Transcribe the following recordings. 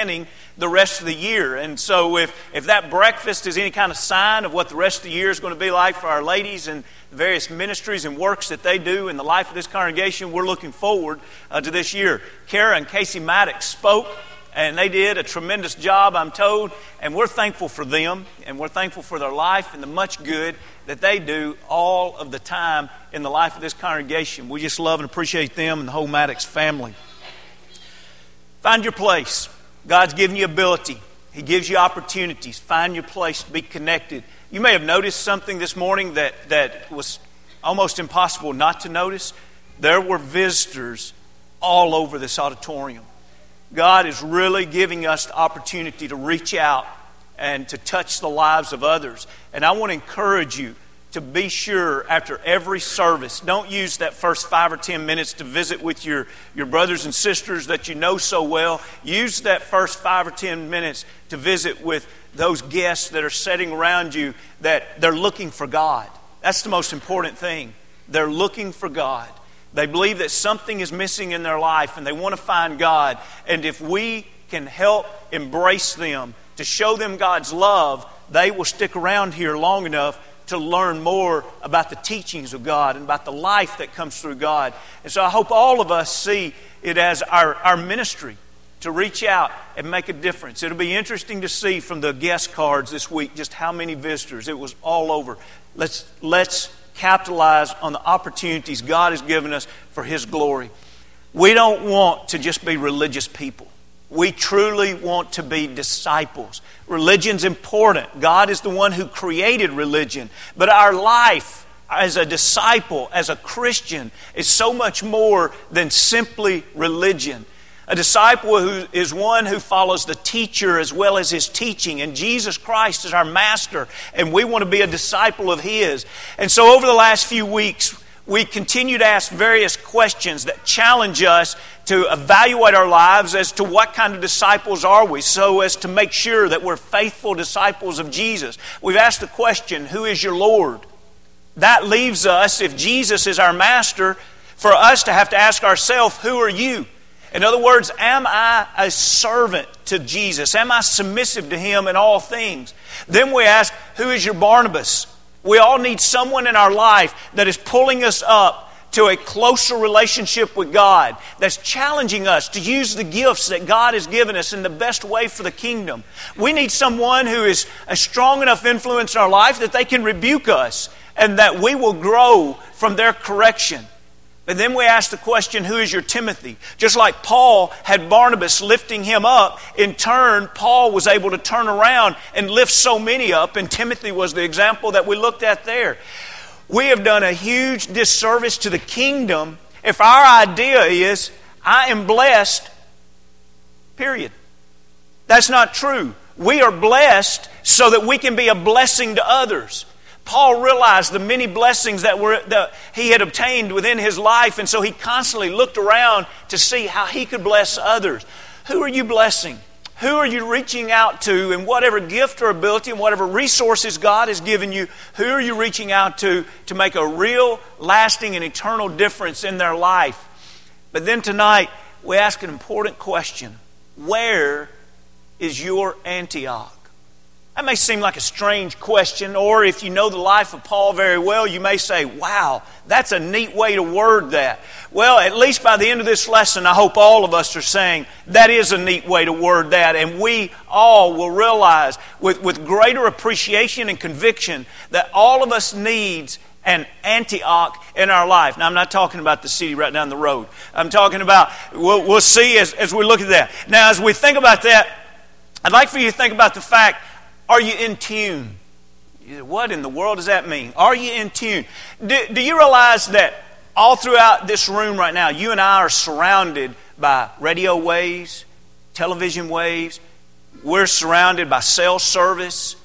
planning the rest of the year. And so, if, if that breakfast is any kind of sign of what the rest of the year is going to be like for our ladies and various ministries and works that they do in the life of this congregation, we're looking forward uh, to this year. Kara and Casey Maddox spoke and they did a tremendous job, I'm told, and we're thankful for them, and we're thankful for their life and the much good that they do all of the time in the life of this congregation. We just love and appreciate them and the whole Maddox family. Find your place. God's given you ability, He gives you opportunities. Find your place to be connected. You may have noticed something this morning that, that was almost impossible not to notice. There were visitors all over this auditorium. God is really giving us the opportunity to reach out and to touch the lives of others. And I want to encourage you to be sure after every service, don't use that first five or ten minutes to visit with your, your brothers and sisters that you know so well. Use that first five or ten minutes to visit with those guests that are sitting around you that they're looking for God. That's the most important thing. They're looking for God. They believe that something is missing in their life and they want to find God. And if we can help embrace them, to show them God's love, they will stick around here long enough to learn more about the teachings of God and about the life that comes through God. And so I hope all of us see it as our, our ministry to reach out and make a difference. It'll be interesting to see from the guest cards this week just how many visitors. It was all over. Let's, let's capitalize on the opportunities God has given us for His glory. We don't want to just be religious people. We truly want to be disciples. Religion's important. God is the one who created religion. But our life as a disciple, as a Christian, is so much more than simply religion. A disciple who is one who follows the teacher as well as his teaching. And Jesus Christ is our master, and we want to be a disciple of his. And so, over the last few weeks, we continue to ask various questions that challenge us to evaluate our lives as to what kind of disciples are we, so as to make sure that we're faithful disciples of Jesus. We've asked the question, Who is your Lord? That leaves us, if Jesus is our master, for us to have to ask ourselves, Who are you? In other words, am I a servant to Jesus? Am I submissive to Him in all things? Then we ask, who is your Barnabas? We all need someone in our life that is pulling us up to a closer relationship with God, that's challenging us to use the gifts that God has given us in the best way for the kingdom. We need someone who is a strong enough influence in our life that they can rebuke us and that we will grow from their correction. And then we ask the question, who is your Timothy? Just like Paul had Barnabas lifting him up, in turn, Paul was able to turn around and lift so many up, and Timothy was the example that we looked at there. We have done a huge disservice to the kingdom if our idea is, I am blessed, period. That's not true. We are blessed so that we can be a blessing to others. Paul realized the many blessings that, were, that he had obtained within his life, and so he constantly looked around to see how he could bless others. Who are you blessing? Who are you reaching out to in whatever gift or ability and whatever resources God has given you? Who are you reaching out to to make a real, lasting, and eternal difference in their life? But then tonight, we ask an important question Where is your Antioch? That may seem like a strange question, or if you know the life of Paul very well, you may say, wow, that's a neat way to word that. Well, at least by the end of this lesson, I hope all of us are saying that is a neat way to word that, and we all will realize with, with greater appreciation and conviction that all of us needs an Antioch in our life. Now, I'm not talking about the city right down the road. I'm talking about, we'll, we'll see as, as we look at that. Now, as we think about that, I'd like for you to think about the fact are you in tune? What in the world does that mean? Are you in tune? Do, do you realize that all throughout this room right now, you and I are surrounded by radio waves, television waves. We're surrounded by cell service.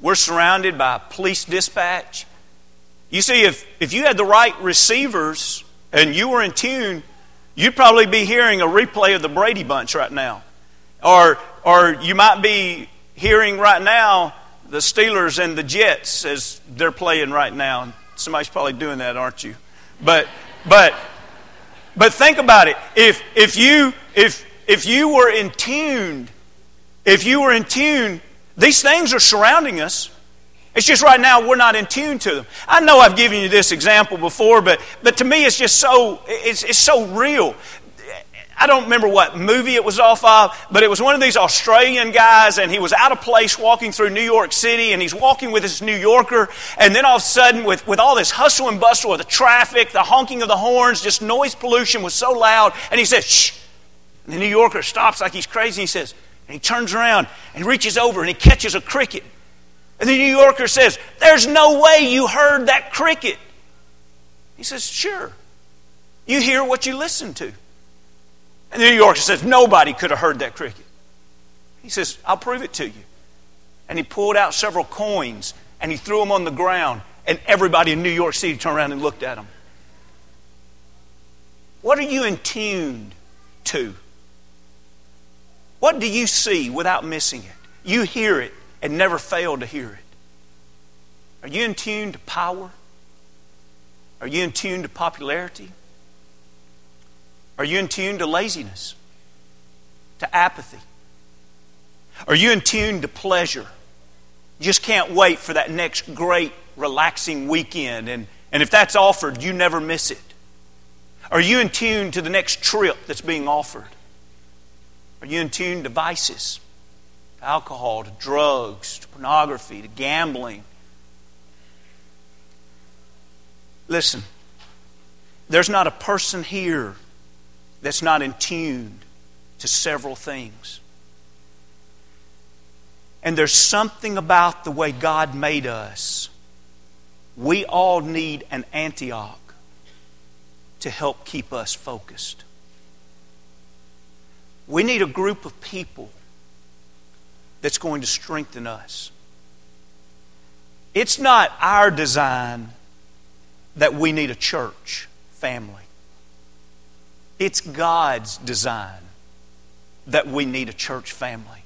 We're surrounded by police dispatch. You see, if, if you had the right receivers and you were in tune, you'd probably be hearing a replay of the Brady Bunch right now. Or, or you might be hearing right now the Steelers and the Jets as they're playing right now. Somebody's probably doing that, aren't you? But but but think about it. If if you if if you were in tune, if you were in tune, these things are surrounding us. It's just right now we're not in tune to them. I know I've given you this example before, but, but to me it's just so, it's, it's so real. I don't remember what movie it was off of, but it was one of these Australian guys, and he was out of place walking through New York City, and he's walking with this New Yorker, and then all of a sudden, with, with all this hustle and bustle of the traffic, the honking of the horns, just noise pollution was so loud, and he says, shh. And the New Yorker stops like he's crazy, and he says, and he turns around and reaches over and he catches a cricket. And the New Yorker says, There's no way you heard that cricket. He says, Sure. You hear what you listen to. And the New Yorker says, Nobody could have heard that cricket. He says, I'll prove it to you. And he pulled out several coins and he threw them on the ground, and everybody in New York City turned around and looked at him. What are you in tune to? What do you see without missing it? You hear it and never fail to hear it. Are you in tune to power? Are you in tune to popularity? Are you in tune to laziness? To apathy? Are you in tune to pleasure? You just can't wait for that next great relaxing weekend, and, and if that's offered, you never miss it. Are you in tune to the next trip that's being offered? Are you in tune to vices? To alcohol, to drugs, to pornography, to gambling? Listen, there's not a person here that's not in tune to several things. And there's something about the way God made us. We all need an Antioch to help keep us focused. We need a group of people that's going to strengthen us. It's not our design that we need a church family. It's God's design that we need a church family.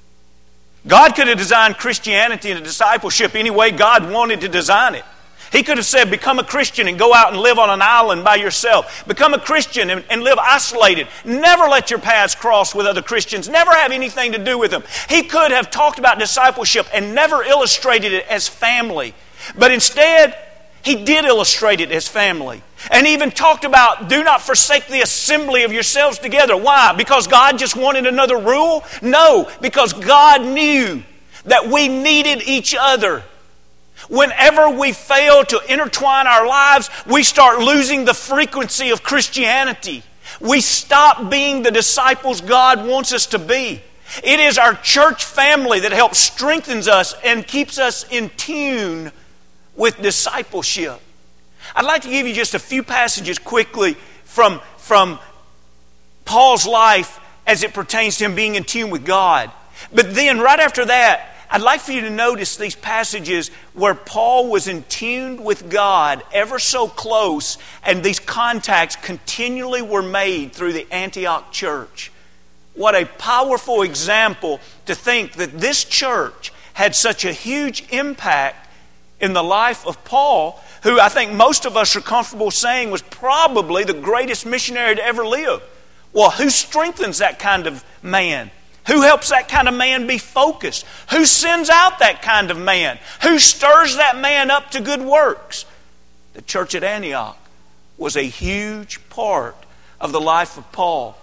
God could have designed Christianity and discipleship any way God wanted to design it. He could have said, Become a Christian and go out and live on an island by yourself. Become a Christian and, and, live isolated. Never let your paths cross with other Christians. Never have anything to do with them. He could have talked about discipleship and never illustrated it as family. But instead, he did illustrate it as family. And even talked about do not forsake the assembly of yourselves together. Why? Because God just wanted another rule? No, because God knew that we needed each other. Whenever we fail to intertwine our lives, we start losing the frequency of Christianity. We stop being the disciples God wants us to be. It is our church family that helps strengthens us and keeps us in tune with discipleship. I'd like to give you just a few passages quickly from, from Paul's life as it pertains to him being in tune with God. But then, right after that, I'd like for you to notice these passages where Paul was in tune with God ever so close, and these contacts continually were made through the Antioch church. What a powerful example to think that this church had such a huge impact in the life of Paul, who I think most of us are comfortable saying was probably the greatest missionary to ever live. Well, who strengthens that kind of man? Who helps that kind of man be focused? Who sends out that kind of man? Who stirs that man up to good works? The church at Antioch was a huge part of the life of Paul.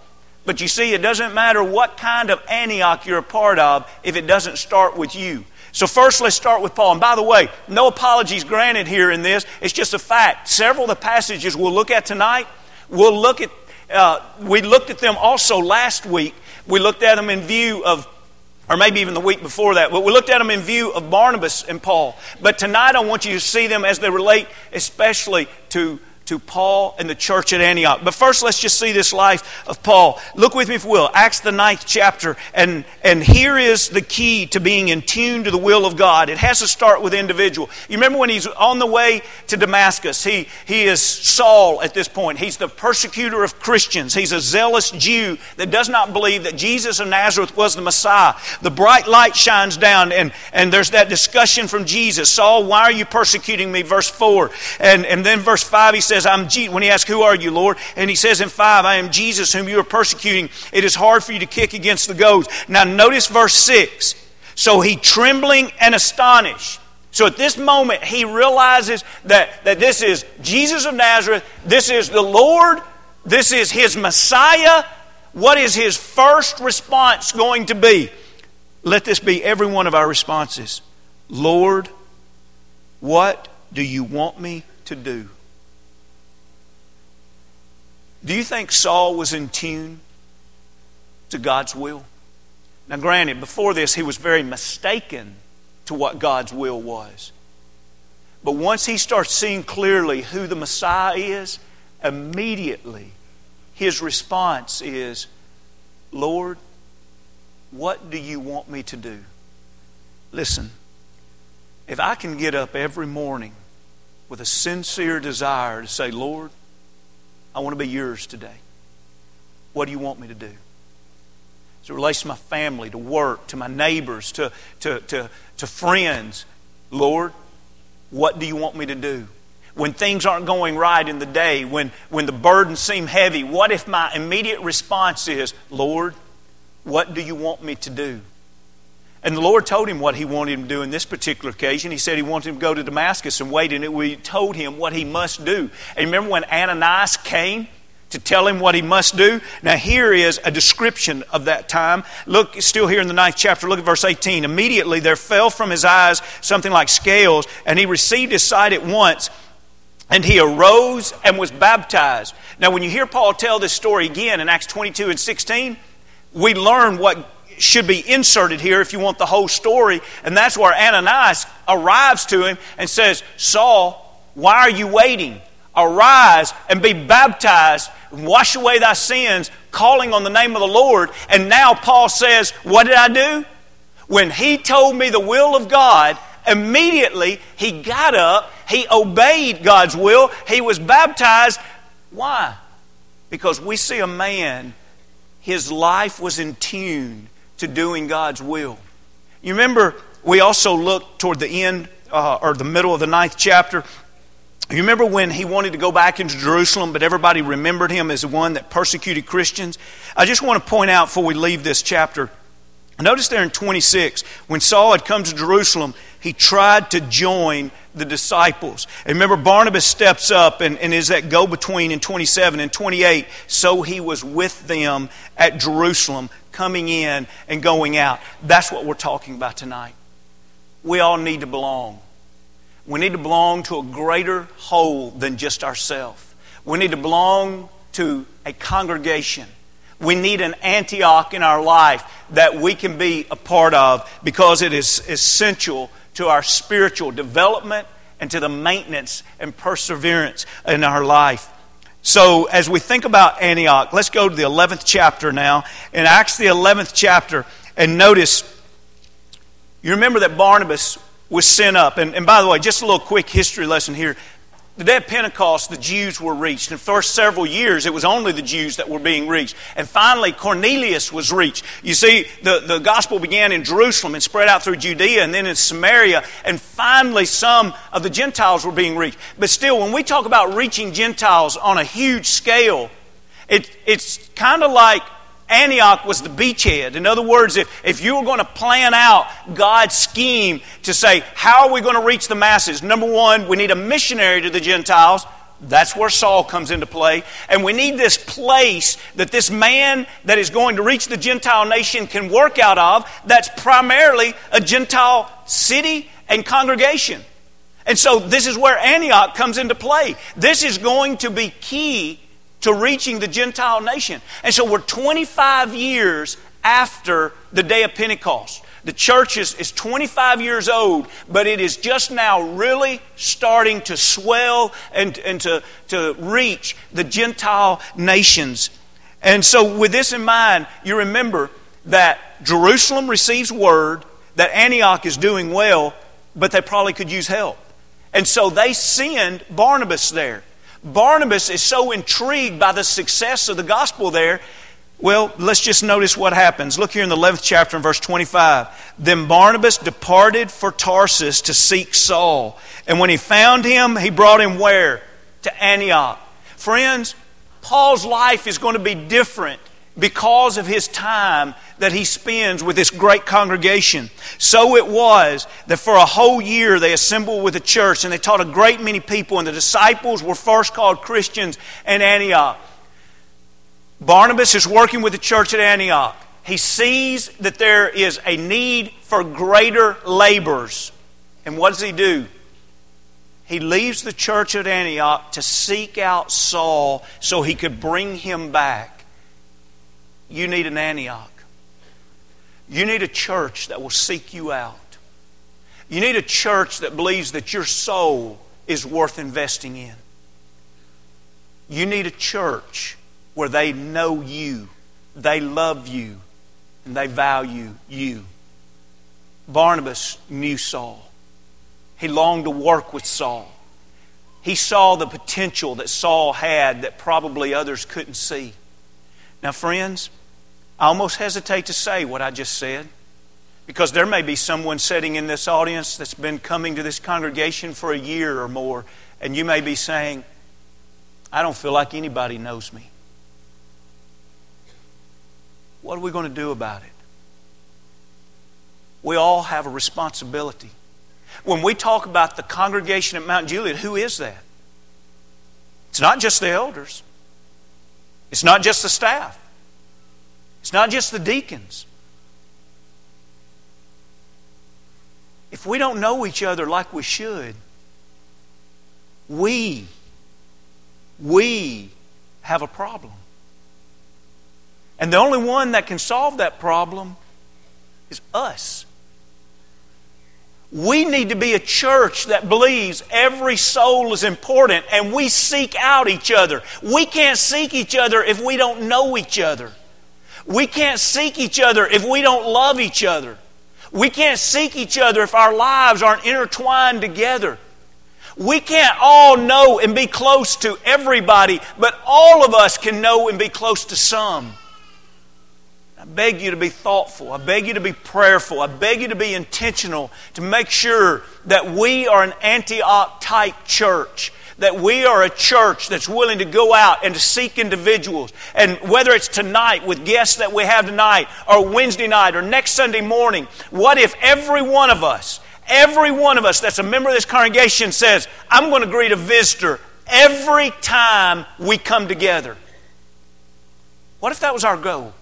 But you see, it doesn't matter what kind of Antioch you're a part of if it doesn't start with you. So, first, let's start with Paul. And by the way, no apologies granted here in this. It's just a fact. Several of the passages we'll look at tonight, we'll look at, uh, we looked at them also last week we looked at them in view of, or maybe even the week before that, but we looked at them in view of Barnabas and Paul. But tonight I want you to see them as they relate especially to to Paul and the church at Antioch. But first, let's just see this life of Paul. Look with me, if you will, Acts the ninth chapter, and, and here is the key to being in tune to the will of God. It has to start with individual. You remember when he's on the way to Damascus, he, he is Saul at this point. He's the persecutor of Christians. He's a zealous Jew that does not believe that Jesus of Nazareth was the Messiah. The bright light shines down, and, and there's that discussion from Jesus Saul, why are you persecuting me? Verse 4. And, and then verse 5, he says, says, I'm Je-, when he asks, Who are you, Lord? And he says in 5, I am Jesus whom you are persecuting. It is hard for you to kick against the goads. Now notice verse 6. So he trembling and astonished. So at this moment, he realizes that, that this is Jesus of Nazareth, this is the Lord, this is his Messiah. What is his first response going to be? Let this be every one of our responses Lord, what do you want me to do? Do you think Saul was in tune to God's will? Now, granted, before this, he was very mistaken to what God's will was. But once he starts seeing clearly who the Messiah is, immediately his response is, Lord, what do you want me to do? Listen, if I can get up every morning with a sincere desire to say, Lord, I want to be yours today, what do you want me to do? As it relates to my family, to work, to my neighbors, to, to, to, to friends, Lord, what do you want me to do? When things aren't going right in the day, when, when the burdens seem heavy, what if my immediate response is, Lord, what do you want me to do? And the Lord told him what he wanted him to do in this particular occasion. He said he wanted him to go to Damascus and wait, and we told him what he must do. And remember when Ananias came to tell him what he must do? Now, here is a description of that time. Look, still here in the ninth chapter, look at verse 18. Immediately there fell from his eyes something like scales, and he received his sight at once. And he arose and was baptized. Now, when you hear Paul tell this story again in Acts 22 and 16, we learn what should be inserted here if you want the whole story. And that's where Ananias arrives to him and says, Saul, why are you waiting? Arise and be baptized and wash away thy sins, calling on the name of the Lord. And now Paul says, What did I do? When he told me the will of God, immediately he got up, he obeyed God's will, he was baptized. Why? Because we see a man his life was in tune to doing God's will. You remember, we also looked toward the end uh, or the middle of the ninth chapter. You remember when he wanted to go back into Jerusalem, but everybody remembered him as the one that persecuted Christians? I just want to point out before we leave this chapter. Notice there in 26, when Saul had come to Jerusalem, he tried to join the disciples. And remember, Barnabas steps up and, and is that go between in 27 and 28. So he was with them at Jerusalem, coming in and going out. That's what we're talking about tonight. We all need to belong. We need to belong to a greater whole than just ourselves. We need to belong to a congregation. We need an Antioch in our life that we can be a part of because it is essential to our spiritual development and to the maintenance and perseverance in our life. So, as we think about Antioch, let's go to the 11th chapter now. In Acts, the 11th chapter, and notice, you remember that Barnabas was sent up. And, and by the way, just a little quick history lesson here the day of Pentecost, the Jews were reached. In the first several years, it was only the Jews that were being reached. And finally, Cornelius was reached. You see, the, the gospel began in Jerusalem and spread out through Judea and then in Samaria. And finally, some of the Gentiles were being reached. But still, when we talk about reaching Gentiles on a huge scale, it, it's kind of like Antioch was the beachhead. In other words, if, if you were going to plan out God's scheme to say, how are we going to reach the masses? Number one, we need a missionary to the Gentiles. That's where Saul comes into play. And we need this place that this man that is going to reach the Gentile nation can work out of that's primarily a Gentile city and congregation. And so this is where Antioch comes into play. This is going to be key to reaching the Gentile nation. And so we're 25 years after the day of Pentecost. The church is, is 25 years old, but it is just now really starting to swell and, and to, to reach the Gentile nations. And so, with this in mind, you remember that Jerusalem receives word that Antioch is doing well, but they probably could use help. And so they send Barnabas there. Barnabas is so intrigued by the success of the gospel there. Well, let's just notice what happens. Look here in the 11th chapter in verse 25. Then Barnabas departed for Tarsus to seek Saul. And when he found him, he brought him where? to Antioch. Friends, Paul's life is going to be different because of his time that he spends with this great congregation. So it was that for a whole year they assembled with the church and they taught a great many people, and the disciples were first called Christians in Antioch. Barnabas is working with the church at Antioch. He sees that there is a need for greater labors. And what does he do? He leaves the church at Antioch to seek out Saul so he could bring him back. You need an Antioch. You need a church that will seek you out. You need a church that believes that your soul is worth investing in. You need a church where they know you, they love you, and they value you. Barnabas knew Saul. He longed to work with Saul. He saw the potential that Saul had that probably others couldn't see. Now, friends, I almost hesitate to say what I just said because there may be someone sitting in this audience that's been coming to this congregation for a year or more, and you may be saying, I don't feel like anybody knows me. What are we going to do about it? We all have a responsibility. When we talk about the congregation at Mount Juliet, who is that? It's not just the elders, it's not just the staff, it's not just the deacons. If we don't know each other like we should, we, we have a problem. And the only one that can solve that problem is us. We need to be a church that believes every soul is important and we seek out each other. We can't seek each other if we don't know each other. We can't seek each other if we don't love each other. We can't seek each other if our lives aren't intertwined together. We can't all know and be close to everybody, but all of us can know and be close to some. I beg you to be thoughtful. I beg you to be prayerful. I beg you to be intentional to make sure that we are an Antioch type church. That we are a church that's willing to go out and to seek individuals. And whether it's tonight with guests that we have tonight, or Wednesday night, or next Sunday morning, what if every one of us, every one of us that's a member of this congregation says, I'm going to greet a visitor every time we come together? What if that was our goal?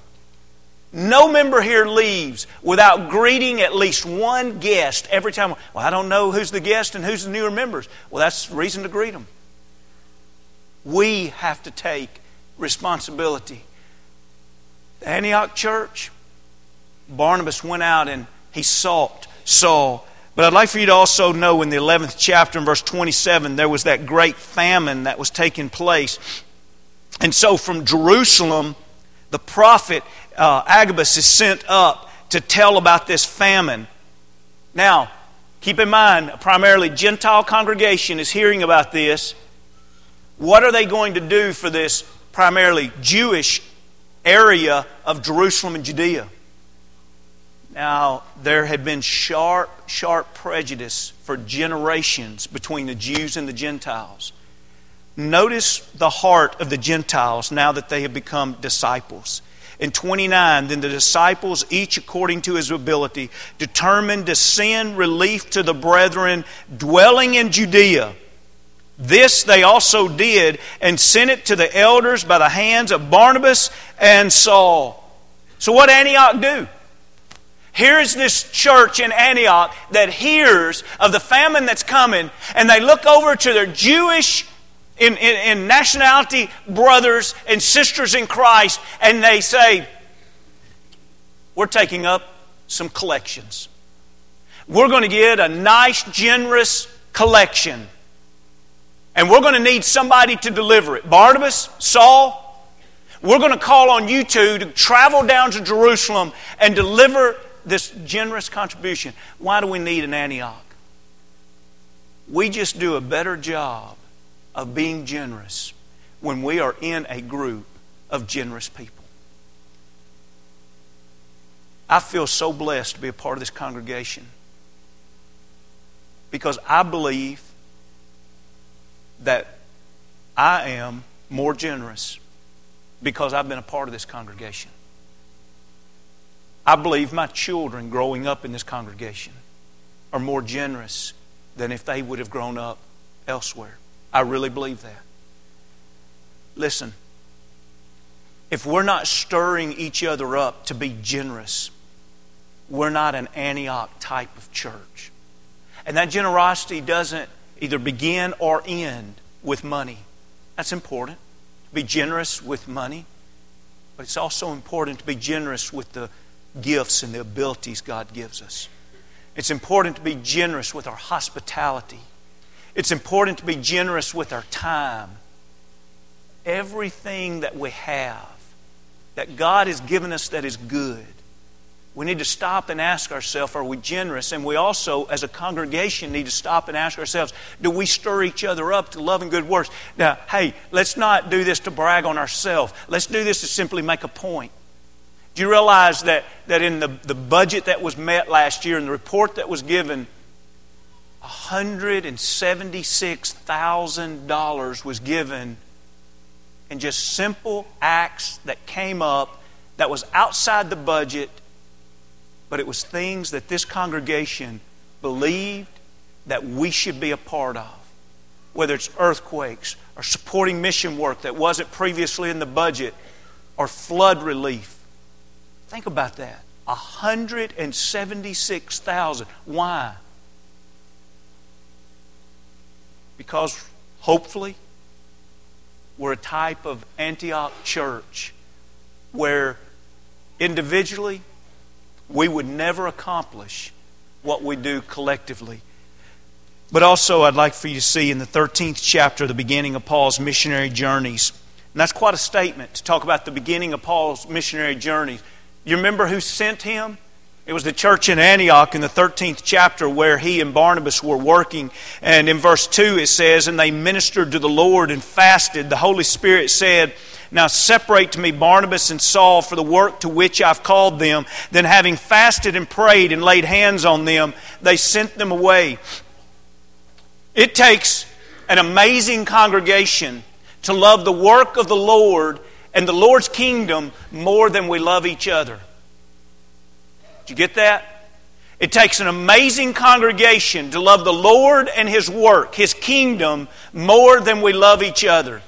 No member here leaves without greeting at least one guest every time. Well, I don't know who's the guest and who's the newer members. Well, that's reason to greet them. We have to take responsibility. The Antioch church, Barnabas went out and he sought Saul. But I'd like for you to also know in the 11th chapter, in verse 27, there was that great famine that was taking place. And so from Jerusalem, the prophet uh, Agabus is sent up to tell about this famine. Now, keep in mind, a primarily Gentile congregation is hearing about this. What are they going to do for this primarily Jewish area of Jerusalem and Judea? Now, there had been sharp, sharp prejudice for generations between the Jews and the Gentiles. Notice the heart of the Gentiles now that they have become disciples. In 29, then the disciples, each according to his ability, determined to send relief to the brethren dwelling in Judea. This they also did and sent it to the elders by the hands of Barnabas and Saul. So, what Antioch do? Here's this church in Antioch that hears of the famine that's coming, and they look over to their Jewish in, in, in nationality brothers and sisters in Christ, and they say, We're taking up some collections. We're going to get a nice, generous collection. And we're going to need somebody to deliver it. Barnabas, Saul, we're going to call on you two to travel down to Jerusalem and deliver this generous contribution. Why do we need an Antioch? We just do a better job of being generous when we are in a group of generous people. I feel so blessed to be a part of this congregation because I believe that I am more generous because I've been a part of this congregation. I believe my children growing up in this congregation are more generous than if they would have grown up elsewhere. I really believe that. Listen, if we're not stirring each other up to be generous, we're not an Antioch type of church. And that generosity doesn't either begin or end with money. That's important. To be generous with money. But it's also important to be generous with the gifts and the abilities God gives us. It's important to be generous with our hospitality. It's important to be generous with our time. Everything that we have that God has given us that is good, we need to stop and ask ourselves, are we generous? And we also, as a congregation, need to stop and ask ourselves, do we stir each other up to love and good works? Now, hey, let's not do this to brag on ourselves. Let's do this to simply make a point. Do you realize that, that in the, the budget that was met last year and the report that was given, $176,000 was given in just simple acts that came up that was outside the budget, but it was things that this congregation believed that we should be a part of. Whether it's earthquakes or supporting mission work that wasn't previously in the budget or flood relief Think about that. 176,000. Why? Because hopefully we're a type of Antioch church where individually we would never accomplish what we do collectively. But also, I'd like for you to see in the 13th chapter, the beginning of Paul's missionary journeys. And that's quite a statement to talk about the beginning of Paul's missionary journeys. You remember who sent him? It was the church in Antioch in the 13th chapter where he and Barnabas were working. And in verse 2 it says, And they ministered to the Lord and fasted. The Holy Spirit said, Now separate to me Barnabas and Saul for the work to which I've called them. Then, having fasted and prayed and laid hands on them, they sent them away. It takes an amazing congregation to love the work of the Lord and the Lord's kingdom more than we love each other. Did you get that? It takes an amazing congregation to love the Lord and His work, His kingdom, more than we love each other.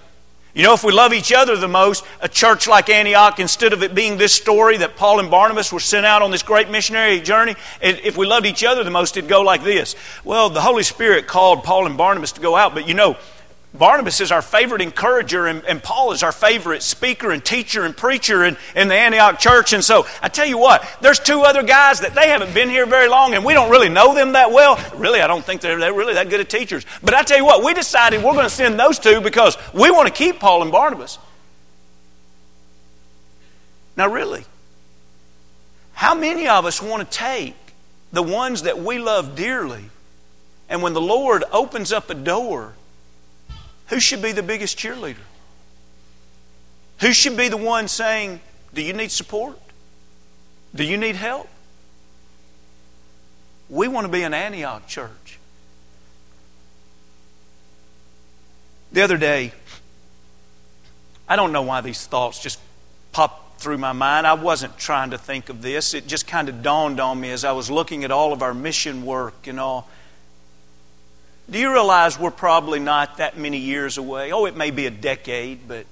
You know, if we love each other the most, a church like Antioch, instead of it being this story that Paul and Barnabas were sent out on this great missionary journey, if we loved each other the most, it'd go like this. Well, the Holy Spirit called Paul and Barnabas to go out, but you know, Barnabas is our favorite encourager, and, and, Paul is our favorite speaker and teacher and preacher in, in the Antioch church. And so I tell you what, there's two other guys that they haven't been here very long, and we don't really know them that well. Really, I don't think they're, they're really that good at teachers. But I tell you what, we decided we're going to send those two because we want to keep Paul and Barnabas. Now, really, how many of us want to take the ones that we love dearly, and when the Lord opens up a door, who should be the biggest cheerleader? Who should be the one saying, Do you need support? Do you need help? We want to be an Antioch church. The other day, I don't know why these thoughts just popped through my mind. I wasn't trying to think of this. It just kind of dawned on me as I was looking at all of our mission work and all. Do you realize we're probably not that many years away? Oh, it may be a decade, but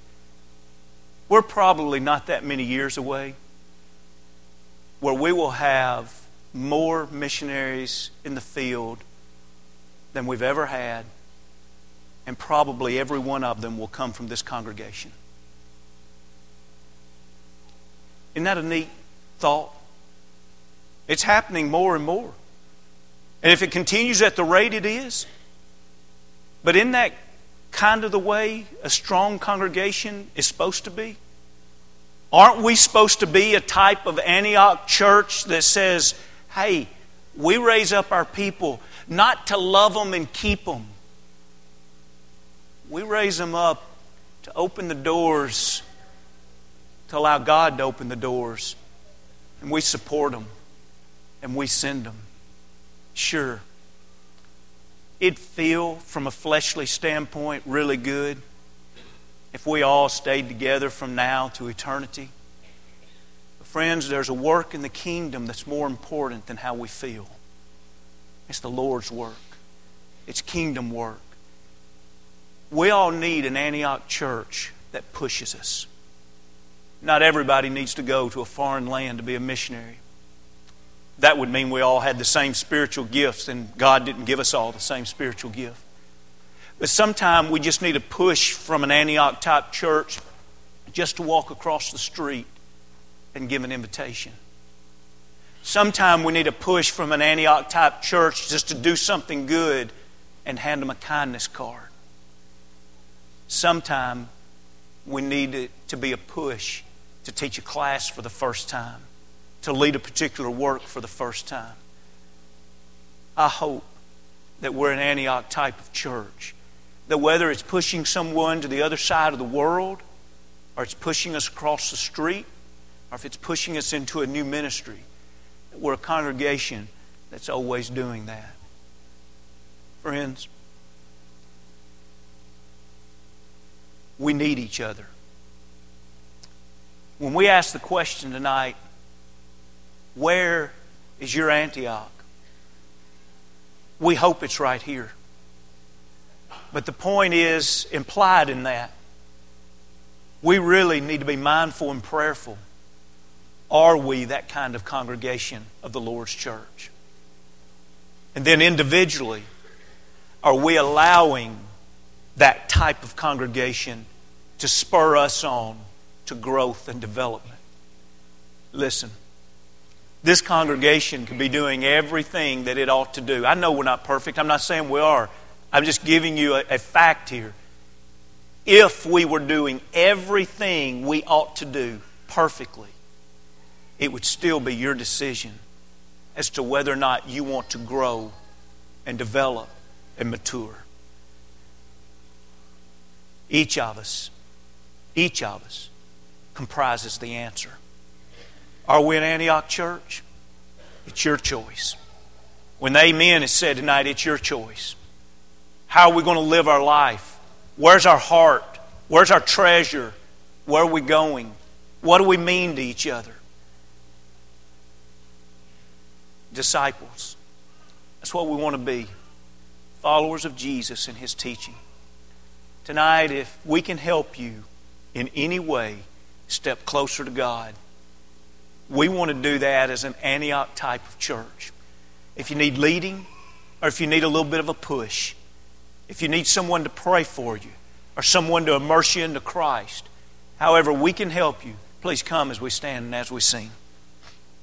we're probably not that many years away where we will have more missionaries in the field than we've ever had, and probably every one of them will come from this congregation. Isn't that a neat thought? It's happening more and more. And if it continues at the rate it is, but isn't that kind of the way a strong congregation is supposed to be? Aren't we supposed to be a type of Antioch church that says, hey, we raise up our people not to love them and keep them? We raise them up to open the doors, to allow God to open the doors. And we support them and we send them. Sure it'd feel, from a fleshly standpoint, really good if we all stayed together from now to eternity. But friends, there's a work in the kingdom that's more important than how we feel. It's the Lord's work, it's kingdom work. We all need an Antioch church that pushes us. Not everybody needs to go to a foreign land to be a missionary. That would mean we all had the same spiritual gifts, and God didn't give us all the same spiritual gift. But sometimes we just need a push from an Antioch type church just to walk across the street and give an invitation. Sometimes we need a push from an Antioch type church just to do something good and hand them a kindness card. Sometimes we need it to be a push to teach a class for the first time, to lead a particular work for the first time. I hope that we're an Antioch type of church that whether it's pushing someone to the other side of the world, or it's pushing us across the street, or if it's pushing us into a new ministry, we're a congregation that's always doing that. Friends, we need each other. When we ask the question tonight, where is your Antioch? We hope it's right here. But the point is implied in that. We really need to be mindful and prayerful. Are we that kind of congregation of the Lord's church? And then individually, are we allowing that type of congregation to spur us on to growth and development? Listen, this congregation could be doing everything that it ought to do. I know we're not perfect. I'm not saying we are. I'm just giving you a, a fact here. If we were doing everything we ought to do perfectly, it would still be your decision as to whether or not you want to grow and develop and mature. Each of us, each of us comprises the answer. Are we an Antioch church? It's your choice. When the amen is said tonight, it's your choice. How are we going to live our life? Where's our heart? Where's our treasure? Where are we going? What do we mean to each other? Disciples. That's what we want to be. Followers of Jesus and His teaching. Tonight, if we can help you in any way step closer to God, we want to do that as an Antioch type of church. If you need leading, or if you need a little bit of a push, if you need someone to pray for you or someone to immerse you into Christ, however we can help you, please come as we stand and as we sing.